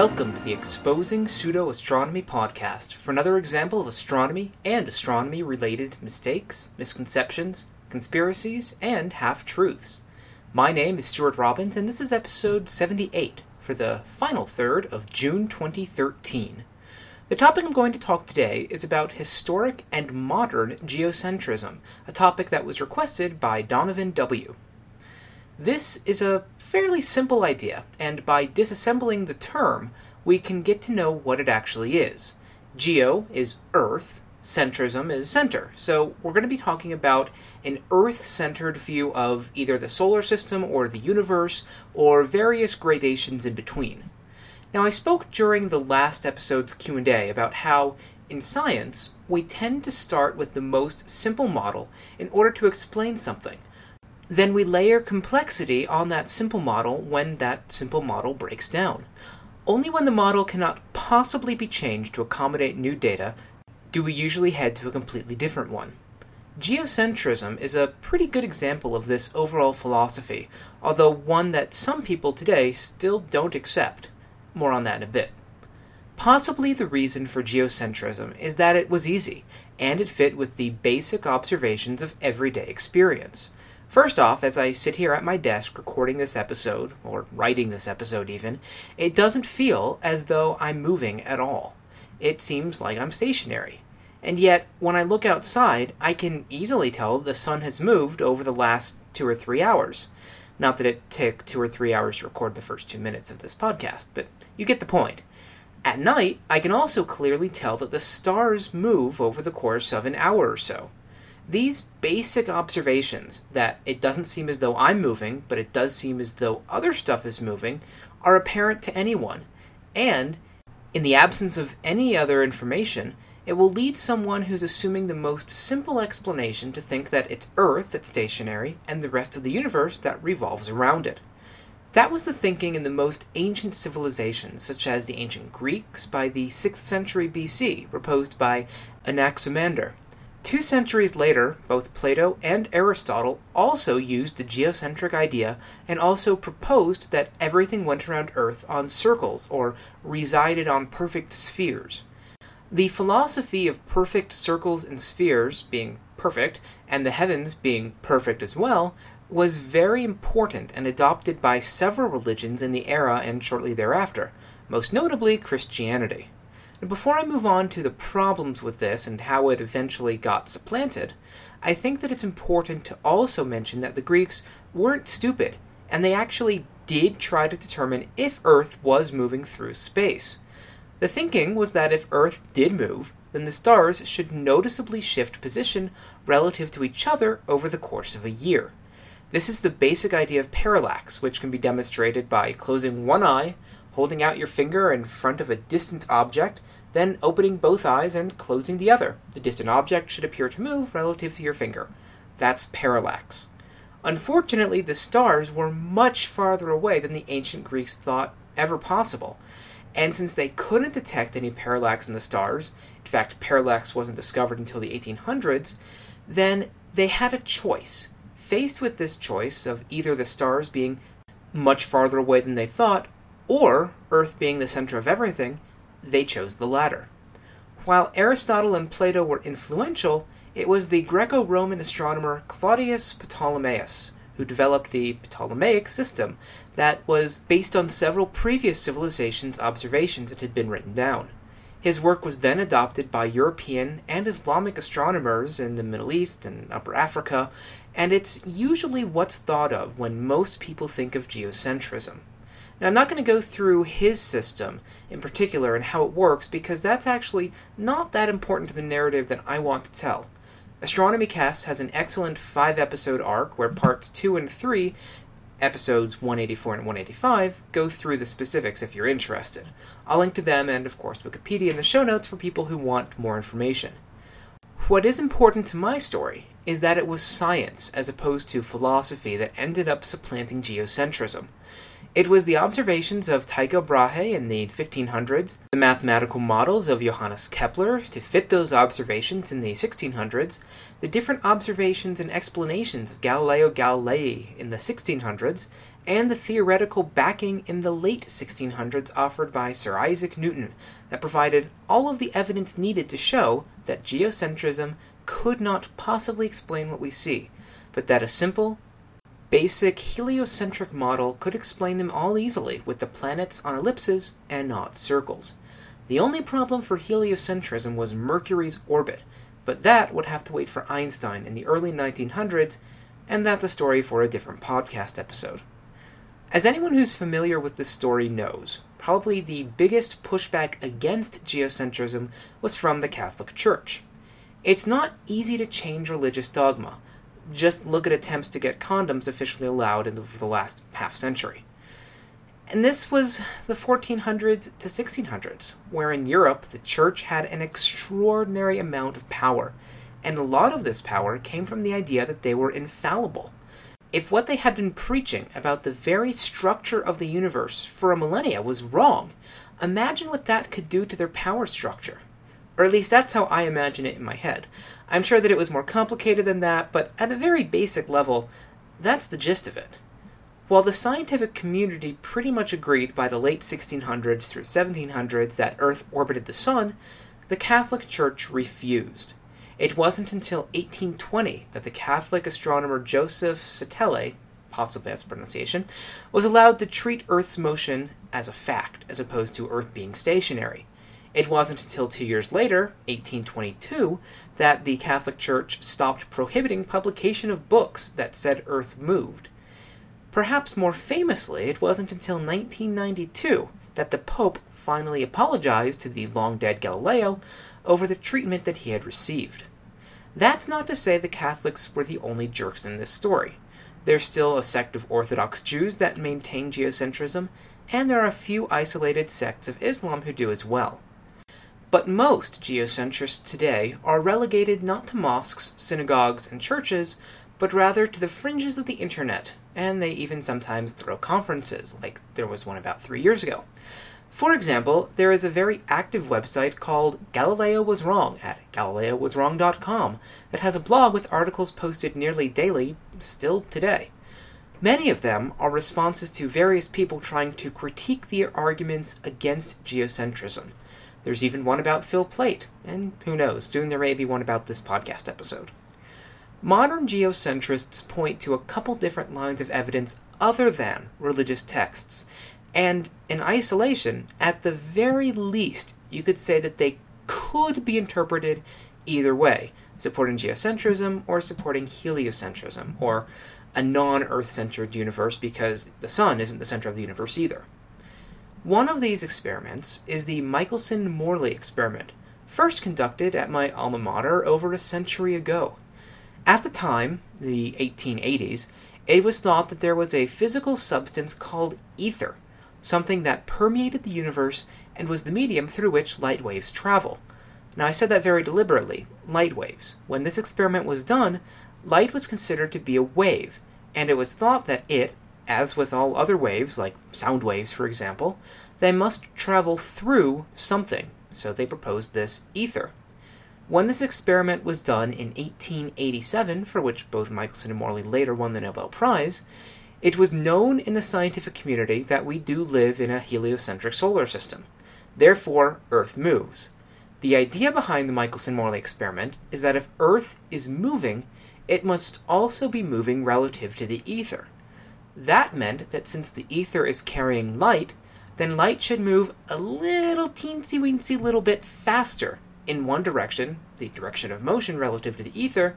Welcome to the Exposing Pseudo Astronomy podcast for another example of astronomy and astronomy related mistakes, misconceptions, conspiracies, and half truths. My name is Stuart Robbins, and this is episode 78 for the final third of June 2013. The topic I'm going to talk today is about historic and modern geocentrism, a topic that was requested by Donovan W. This is a fairly simple idea, and by disassembling the term, we can get to know what it actually is. Geo is Earth, centrism is center. So we're going to be talking about an Earth centered view of either the solar system or the universe, or various gradations in between. Now, I spoke during the last episode's Q&A about how in science, we tend to start with the most simple model in order to explain something. Then we layer complexity on that simple model when that simple model breaks down. Only when the model cannot possibly be changed to accommodate new data do we usually head to a completely different one. Geocentrism is a pretty good example of this overall philosophy, although one that some people today still don't accept. More on that in a bit. Possibly the reason for geocentrism is that it was easy, and it fit with the basic observations of everyday experience. First off, as I sit here at my desk recording this episode, or writing this episode even, it doesn't feel as though I'm moving at all. It seems like I'm stationary. And yet, when I look outside, I can easily tell the sun has moved over the last two or three hours. Not that it took two or three hours to record the first two minutes of this podcast, but you get the point. At night, I can also clearly tell that the stars move over the course of an hour or so. These basic observations that it doesn't seem as though I'm moving, but it does seem as though other stuff is moving, are apparent to anyone. And, in the absence of any other information, it will lead someone who's assuming the most simple explanation to think that it's Earth that's stationary and the rest of the universe that revolves around it. That was the thinking in the most ancient civilizations, such as the ancient Greeks by the 6th century BC, proposed by Anaximander. Two centuries later, both Plato and Aristotle also used the geocentric idea and also proposed that everything went around Earth on circles or resided on perfect spheres. The philosophy of perfect circles and spheres being perfect, and the heavens being perfect as well, was very important and adopted by several religions in the era and shortly thereafter, most notably Christianity. And before I move on to the problems with this and how it eventually got supplanted, I think that it's important to also mention that the Greeks weren't stupid, and they actually did try to determine if Earth was moving through space. The thinking was that if Earth did move, then the stars should noticeably shift position relative to each other over the course of a year. This is the basic idea of parallax, which can be demonstrated by closing one eye, holding out your finger in front of a distant object, then opening both eyes and closing the other. The distant object should appear to move relative to your finger. That's parallax. Unfortunately, the stars were much farther away than the ancient Greeks thought ever possible. And since they couldn't detect any parallax in the stars, in fact, parallax wasn't discovered until the 1800s, then they had a choice. Faced with this choice of either the stars being much farther away than they thought, or Earth being the center of everything, they chose the latter. While Aristotle and Plato were influential, it was the Greco Roman astronomer Claudius Ptolemaeus who developed the Ptolemaic system that was based on several previous civilizations' observations that had been written down. His work was then adopted by European and Islamic astronomers in the Middle East and Upper Africa, and it's usually what's thought of when most people think of geocentrism. Now, I'm not going to go through his system in particular and how it works because that's actually not that important to the narrative that I want to tell. Astronomy Cast has an excellent five episode arc where parts 2 and 3, episodes 184 and 185, go through the specifics if you're interested. I'll link to them and, of course, Wikipedia in the show notes for people who want more information. What is important to my story is that it was science as opposed to philosophy that ended up supplanting geocentrism. It was the observations of Tycho Brahe in the 1500s, the mathematical models of Johannes Kepler to fit those observations in the 1600s, the different observations and explanations of Galileo Galilei in the 1600s, and the theoretical backing in the late 1600s offered by Sir Isaac Newton that provided all of the evidence needed to show that geocentrism could not possibly explain what we see, but that a simple, basic heliocentric model could explain them all easily with the planets on ellipses and not circles. The only problem for heliocentrism was Mercury's orbit, but that would have to wait for Einstein in the early 1900s, and that's a story for a different podcast episode. As anyone who's familiar with this story knows, probably the biggest pushback against geocentrism was from the Catholic Church. It's not easy to change religious dogma, just look at attempts to get condoms officially allowed in the, the last half century. And this was the 1400s to 1600s, where in Europe the church had an extraordinary amount of power, and a lot of this power came from the idea that they were infallible. If what they had been preaching about the very structure of the universe for a millennia was wrong, imagine what that could do to their power structure. Or at least that's how I imagine it in my head. I'm sure that it was more complicated than that, but at a very basic level, that's the gist of it. While the scientific community pretty much agreed by the late 1600s through 1700s that Earth orbited the Sun, the Catholic Church refused. It wasn't until 1820 that the Catholic astronomer Joseph Settele, possibly that's pronunciation, was allowed to treat Earth's motion as a fact, as opposed to Earth being stationary. It wasn't until two years later, 1822, that the Catholic Church stopped prohibiting publication of books that said Earth moved. Perhaps more famously, it wasn't until 1992 that the Pope finally apologized to the long dead Galileo over the treatment that he had received. That's not to say the Catholics were the only jerks in this story. There's still a sect of Orthodox Jews that maintain geocentrism, and there are a few isolated sects of Islam who do as well. But most geocentrists today are relegated not to mosques, synagogues, and churches, but rather to the fringes of the internet, and they even sometimes throw conferences, like there was one about three years ago. For example, there is a very active website called Galileo Was Wrong at galileowaswrong.com that has a blog with articles posted nearly daily, still today. Many of them are responses to various people trying to critique the arguments against geocentrism. There's even one about Phil Plait, and who knows, soon there may be one about this podcast episode. Modern geocentrists point to a couple different lines of evidence other than religious texts, and in isolation, at the very least, you could say that they could be interpreted either way, supporting geocentrism or supporting heliocentrism, or a non Earth centered universe because the sun isn't the center of the universe either. One of these experiments is the Michelson Morley experiment, first conducted at my alma mater over a century ago. At the time, the 1880s, it was thought that there was a physical substance called ether, something that permeated the universe and was the medium through which light waves travel. Now, I said that very deliberately light waves. When this experiment was done, light was considered to be a wave, and it was thought that it, as with all other waves, like sound waves for example, they must travel through something, so they proposed this ether. When this experiment was done in 1887, for which both Michelson and Morley later won the Nobel Prize, it was known in the scientific community that we do live in a heliocentric solar system. Therefore, Earth moves. The idea behind the Michelson Morley experiment is that if Earth is moving, it must also be moving relative to the ether. That meant that since the ether is carrying light, then light should move a little teensy weensy little bit faster in one direction, the direction of motion relative to the ether,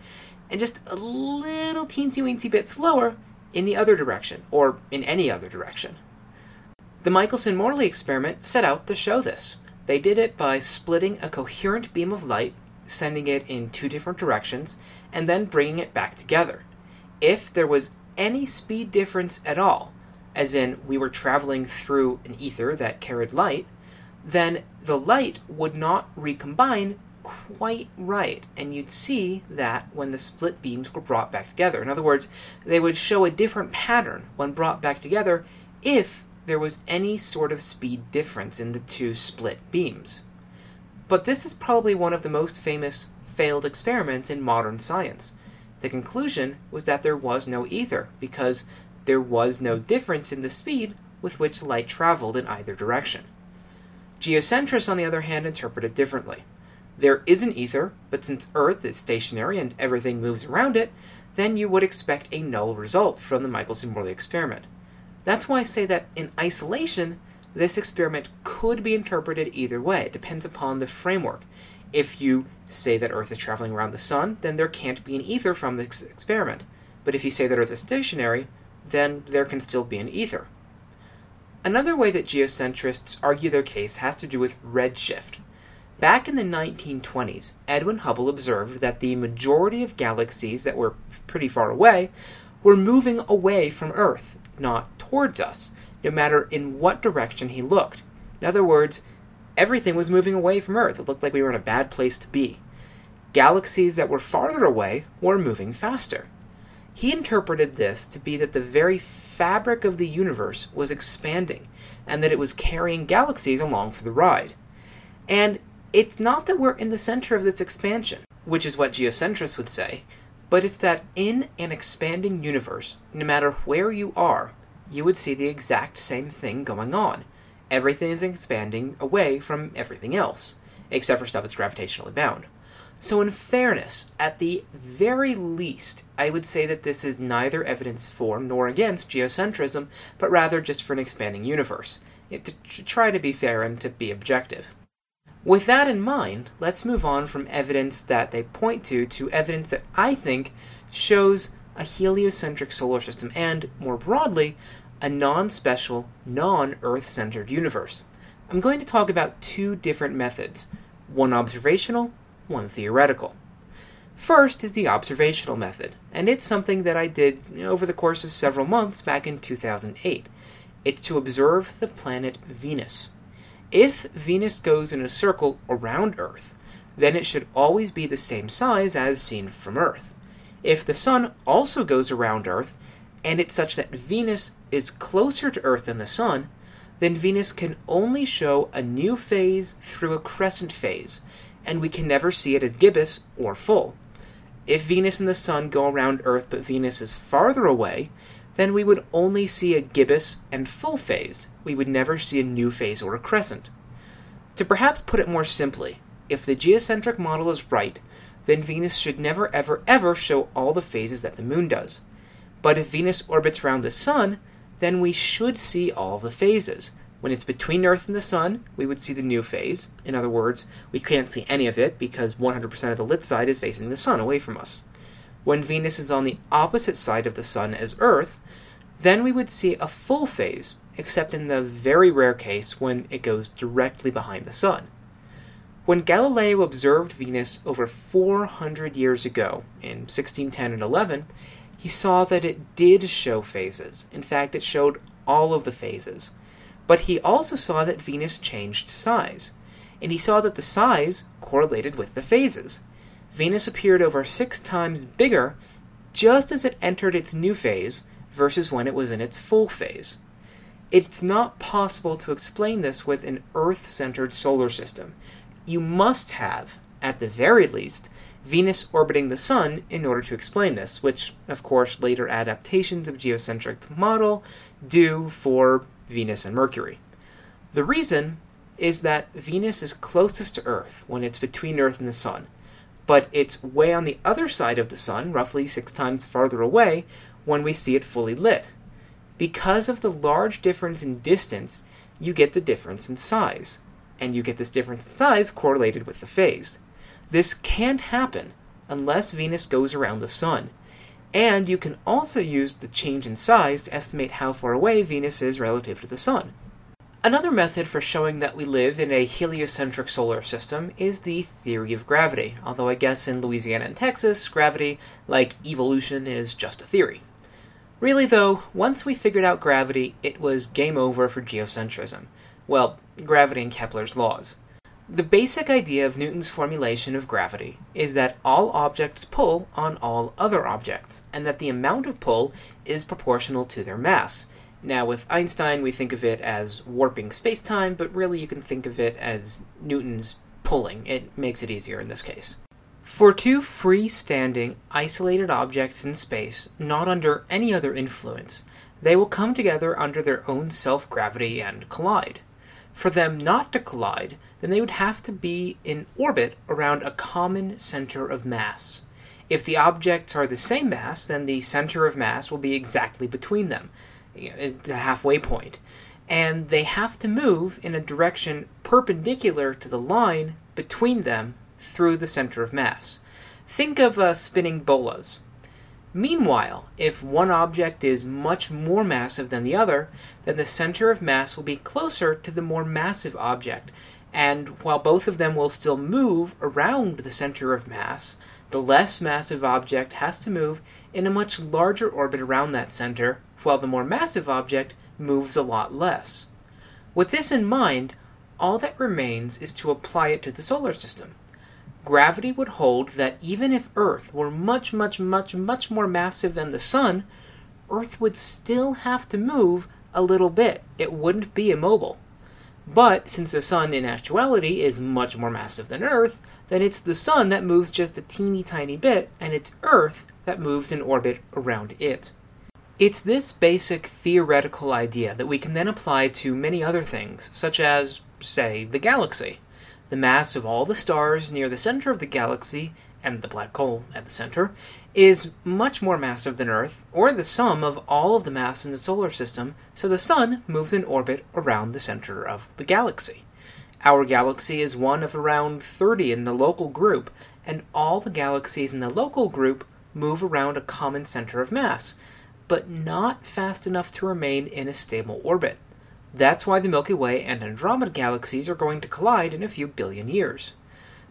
and just a little teensy weensy bit slower in the other direction, or in any other direction. The Michelson Morley experiment set out to show this. They did it by splitting a coherent beam of light, sending it in two different directions, and then bringing it back together. If there was any speed difference at all, as in we were traveling through an ether that carried light, then the light would not recombine quite right, and you'd see that when the split beams were brought back together. In other words, they would show a different pattern when brought back together if there was any sort of speed difference in the two split beams. But this is probably one of the most famous failed experiments in modern science. The conclusion was that there was no ether because there was no difference in the speed with which light traveled in either direction. Geocentrists, on the other hand, interpret it differently. There is an ether, but since Earth is stationary and everything moves around it, then you would expect a null result from the Michelson-Morley experiment. That's why I say that in isolation, this experiment could be interpreted either way. It depends upon the framework. If you say that Earth is traveling around the Sun, then there can't be an ether from this experiment. But if you say that Earth is stationary, then there can still be an ether. Another way that geocentrists argue their case has to do with redshift. Back in the 1920s, Edwin Hubble observed that the majority of galaxies that were pretty far away were moving away from Earth, not towards us, no matter in what direction he looked. In other words, everything was moving away from Earth. It looked like we were in a bad place to be. Galaxies that were farther away were moving faster. He interpreted this to be that the very fabric of the universe was expanding and that it was carrying galaxies along for the ride. And it's not that we're in the center of this expansion, which is what geocentrists would say, but it's that in an expanding universe, no matter where you are, you would see the exact same thing going on. Everything is expanding away from everything else, except for stuff that's gravitationally bound. So, in fairness, at the very least, I would say that this is neither evidence for nor against geocentrism, but rather just for an expanding universe. To try to be fair and to be objective. With that in mind, let's move on from evidence that they point to to evidence that I think shows a heliocentric solar system and, more broadly, a non special, non Earth centered universe. I'm going to talk about two different methods one observational, one theoretical. First is the observational method, and it's something that I did over the course of several months back in 2008. It's to observe the planet Venus. If Venus goes in a circle around Earth, then it should always be the same size as seen from Earth. If the Sun also goes around Earth, and it's such that Venus is closer to Earth than the Sun, then Venus can only show a new phase through a crescent phase, and we can never see it as gibbous or full. If Venus and the Sun go around Earth but Venus is farther away, then we would only see a gibbous and full phase. We would never see a new phase or a crescent. To perhaps put it more simply, if the geocentric model is right, then Venus should never ever ever show all the phases that the moon does. But if Venus orbits around the sun, then we should see all the phases. When it's between Earth and the Sun, we would see the new phase. In other words, we can't see any of it because 100% of the lit side is facing the Sun away from us. When Venus is on the opposite side of the Sun as Earth, then we would see a full phase, except in the very rare case when it goes directly behind the Sun. When Galileo observed Venus over 400 years ago, in 1610 and 11, he saw that it did show phases. In fact, it showed all of the phases. But he also saw that Venus changed size, and he saw that the size correlated with the phases. Venus appeared over six times bigger just as it entered its new phase versus when it was in its full phase. It's not possible to explain this with an Earth centered solar system. You must have, at the very least, Venus orbiting the Sun in order to explain this, which, of course, later adaptations of geocentric model do for Venus and Mercury. The reason is that Venus is closest to Earth when it's between Earth and the Sun, but it's way on the other side of the Sun, roughly six times farther away, when we see it fully lit. Because of the large difference in distance, you get the difference in size, and you get this difference in size correlated with the phase. This can't happen unless Venus goes around the Sun, and you can also use the change in size to estimate how far away Venus is relative to the Sun. Another method for showing that we live in a heliocentric solar system is the theory of gravity, although I guess in Louisiana and Texas, gravity, like evolution, is just a theory. Really, though, once we figured out gravity, it was game over for geocentrism. Well, gravity and Kepler's laws. The basic idea of Newton's formulation of gravity is that all objects pull on all other objects, and that the amount of pull is proportional to their mass. Now, with Einstein, we think of it as warping space time, but really you can think of it as Newton's pulling. It makes it easier in this case. For two free-standing, isolated objects in space, not under any other influence, they will come together under their own self-gravity and collide. For them not to collide, then they would have to be in orbit around a common center of mass. If the objects are the same mass, then the center of mass will be exactly between them, the halfway point. and they have to move in a direction perpendicular to the line between them through the center of mass. Think of uh, spinning bolas. Meanwhile, if one object is much more massive than the other, then the center of mass will be closer to the more massive object, and while both of them will still move around the center of mass, the less massive object has to move in a much larger orbit around that center, while the more massive object moves a lot less. With this in mind, all that remains is to apply it to the solar system gravity would hold that even if Earth were much, much, much, much more massive than the Sun, Earth would still have to move a little bit. It wouldn't be immobile. But since the Sun in actuality is much more massive than Earth, then it's the Sun that moves just a teeny tiny bit, and it's Earth that moves in orbit around it. It's this basic theoretical idea that we can then apply to many other things, such as, say, the galaxy. The mass of all the stars near the center of the galaxy, and the black hole at the center, is much more massive than Earth, or the sum of all of the mass in the solar system, so the Sun moves in orbit around the center of the galaxy. Our galaxy is one of around 30 in the local group, and all the galaxies in the local group move around a common center of mass, but not fast enough to remain in a stable orbit. That's why the Milky Way and Andromeda galaxies are going to collide in a few billion years.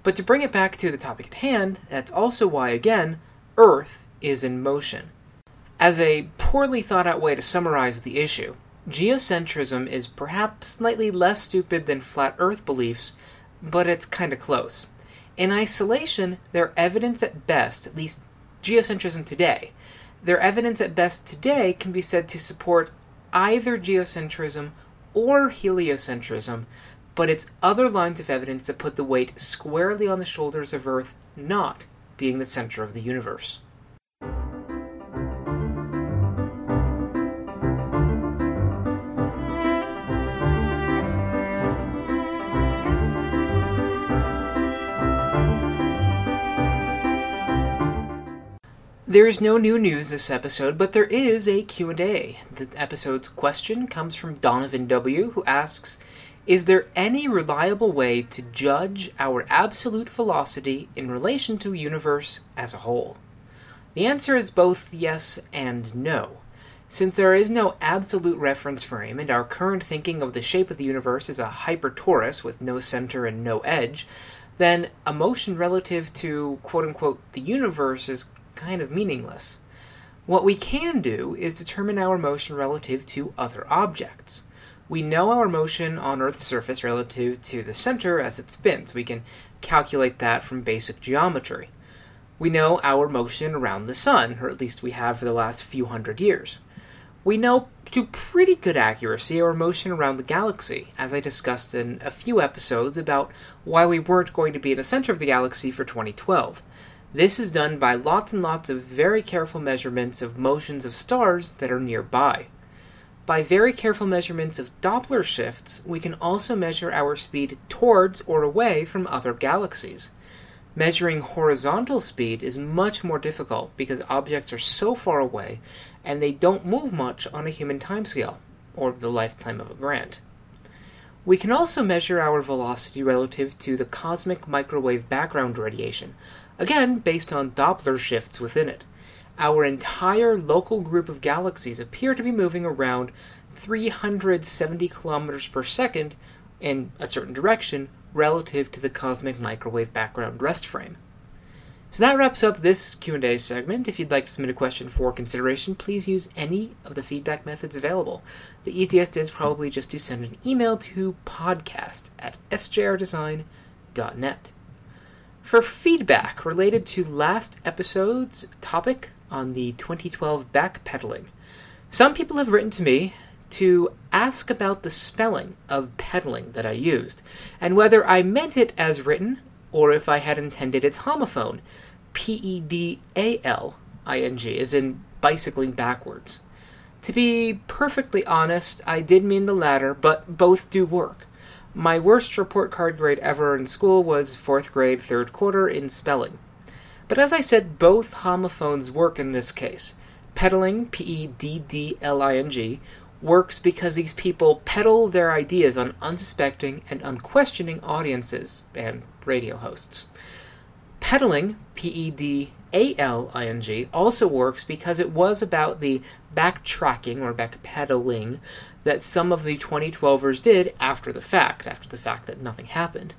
But to bring it back to the topic at hand, that's also why, again, Earth is in motion. As a poorly thought out way to summarize the issue, geocentrism is perhaps slightly less stupid than flat Earth beliefs, but it's kind of close. In isolation, their evidence at best, at least geocentrism today, their evidence at best today can be said to support either geocentrism or heliocentrism, but it's other lines of evidence that put the weight squarely on the shoulders of Earth not being the center of the universe. There is no new news this episode, but there is a Q&A. The episode's question comes from Donovan W, who asks, "Is there any reliable way to judge our absolute velocity in relation to the universe as a whole?" The answer is both yes and no. Since there is no absolute reference frame, and our current thinking of the shape of the universe is a hypertorus with no center and no edge, then a motion relative to quote unquote the universe is kind of meaningless. What we can do is determine our motion relative to other objects. We know our motion on Earth's surface relative to the center as it spins. We can calculate that from basic geometry. We know our motion around the sun, or at least we have for the last few hundred years. We know to pretty good accuracy our motion around the galaxy, as I discussed in a few episodes about why we weren't going to be in the center of the galaxy for 2012. This is done by lots and lots of very careful measurements of motions of stars that are nearby. By very careful measurements of Doppler shifts, we can also measure our speed towards or away from other galaxies. Measuring horizontal speed is much more difficult because objects are so far away and they don't move much on a human timescale, or the lifetime of a grant. We can also measure our velocity relative to the cosmic microwave background radiation, again based on Doppler shifts within it. Our entire local group of galaxies appear to be moving around 370 kilometers per second in a certain direction relative to the cosmic microwave background rest frame. So that wraps up this Q&A segment. If you'd like to submit a question for consideration, please use any of the feedback methods available. The easiest is probably just to send an email to podcast at sjrdesign.net. For feedback related to last episode's topic on the 2012 backpedaling, some people have written to me to ask about the spelling of pedaling that I used, and whether I meant it as written or if I had intended its homophone, P E D A L I N G, as in bicycling backwards. To be perfectly honest, I did mean the latter, but both do work. My worst report card grade ever in school was fourth grade, third quarter in spelling. But as I said, both homophones work in this case. Peddling, P E D D L I N G, works because these people peddle their ideas on unsuspecting and unquestioning audiences and radio hosts. Pedaling, P E D A L I N G, also works because it was about the backtracking or backpedaling that some of the 2012ers did after the fact, after the fact that nothing happened.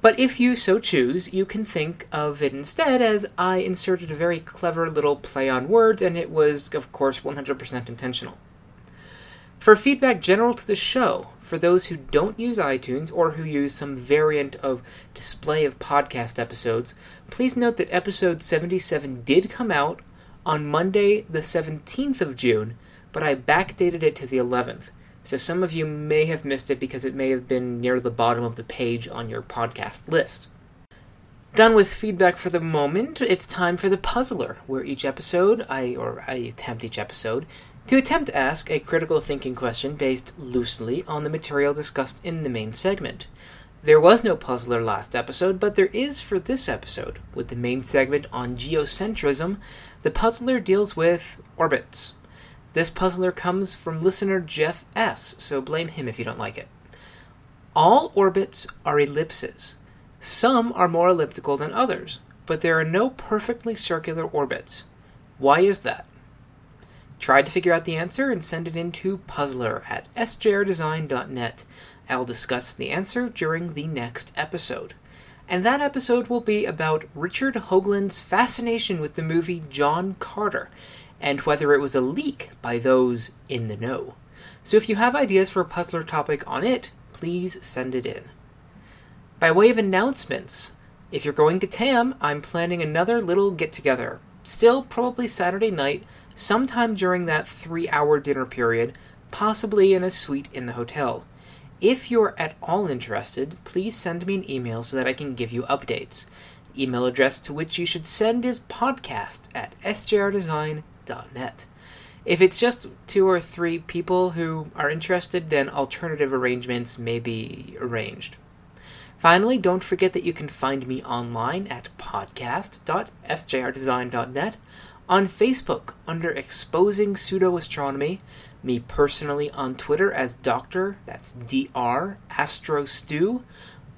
But if you so choose, you can think of it instead as I inserted a very clever little play on words, and it was, of course, 100% intentional. For feedback general to the show, for those who don't use iTunes or who use some variant of display of podcast episodes, please note that episode 77 did come out on Monday, the 17th of June, but I backdated it to the 11th. So some of you may have missed it because it may have been near the bottom of the page on your podcast list. Done with feedback for the moment, it's time for the puzzler, where each episode, I or I attempt each episode to attempt to ask a critical thinking question based loosely on the material discussed in the main segment. There was no puzzler last episode, but there is for this episode. With the main segment on geocentrism, the puzzler deals with orbits. This puzzler comes from listener Jeff S., so blame him if you don't like it. All orbits are ellipses. Some are more elliptical than others, but there are no perfectly circular orbits. Why is that? Try to figure out the answer and send it in to puzzler at sjrdesign.net. I'll discuss the answer during the next episode. And that episode will be about Richard Hoagland's fascination with the movie John Carter and whether it was a leak by those in the know. So if you have ideas for a puzzler topic on it, please send it in. By way of announcements, if you're going to TAM, I'm planning another little get together. Still, probably Saturday night sometime during that three hour dinner period, possibly in a suite in the hotel. If you're at all interested, please send me an email so that I can give you updates. Email address to which you should send is podcast at If it's just two or three people who are interested, then alternative arrangements may be arranged. Finally, don't forget that you can find me online at podcast.sjrdesign.net on Facebook under Exposing Pseudo Astronomy, me personally on Twitter as Dr. That's Dr. Astro Stew,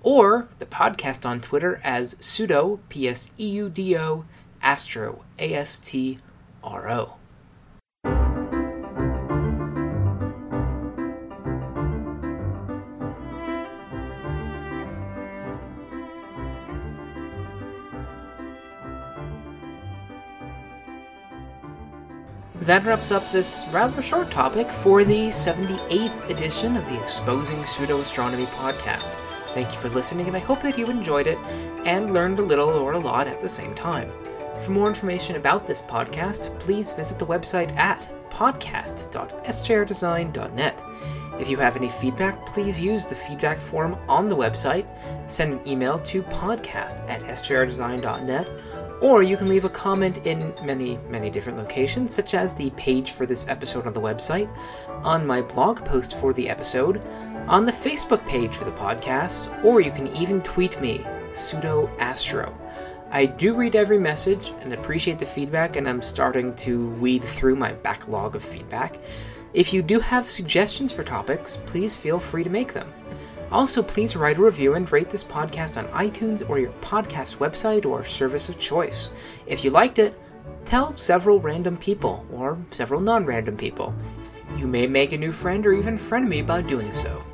or the podcast on Twitter as Pseudo P S E U D O Astro A S T R O. That wraps up this rather short topic for the 78th edition of the Exposing Pseudo Astronomy podcast. Thank you for listening, and I hope that you enjoyed it and learned a little or a lot at the same time. For more information about this podcast, please visit the website at podcast.sjrdesign.net. If you have any feedback, please use the feedback form on the website, send an email to podcast at sjrdesign.net, or you can leave a comment in many, many different locations, such as the page for this episode on the website, on my blog post for the episode, on the Facebook page for the podcast, or you can even tweet me, pseudo astro. I do read every message and appreciate the feedback, and I'm starting to weed through my backlog of feedback. If you do have suggestions for topics, please feel free to make them. Also, please write a review and rate this podcast on iTunes or your podcast website or service of choice. If you liked it, tell several random people or several non random people. You may make a new friend or even friend me by doing so.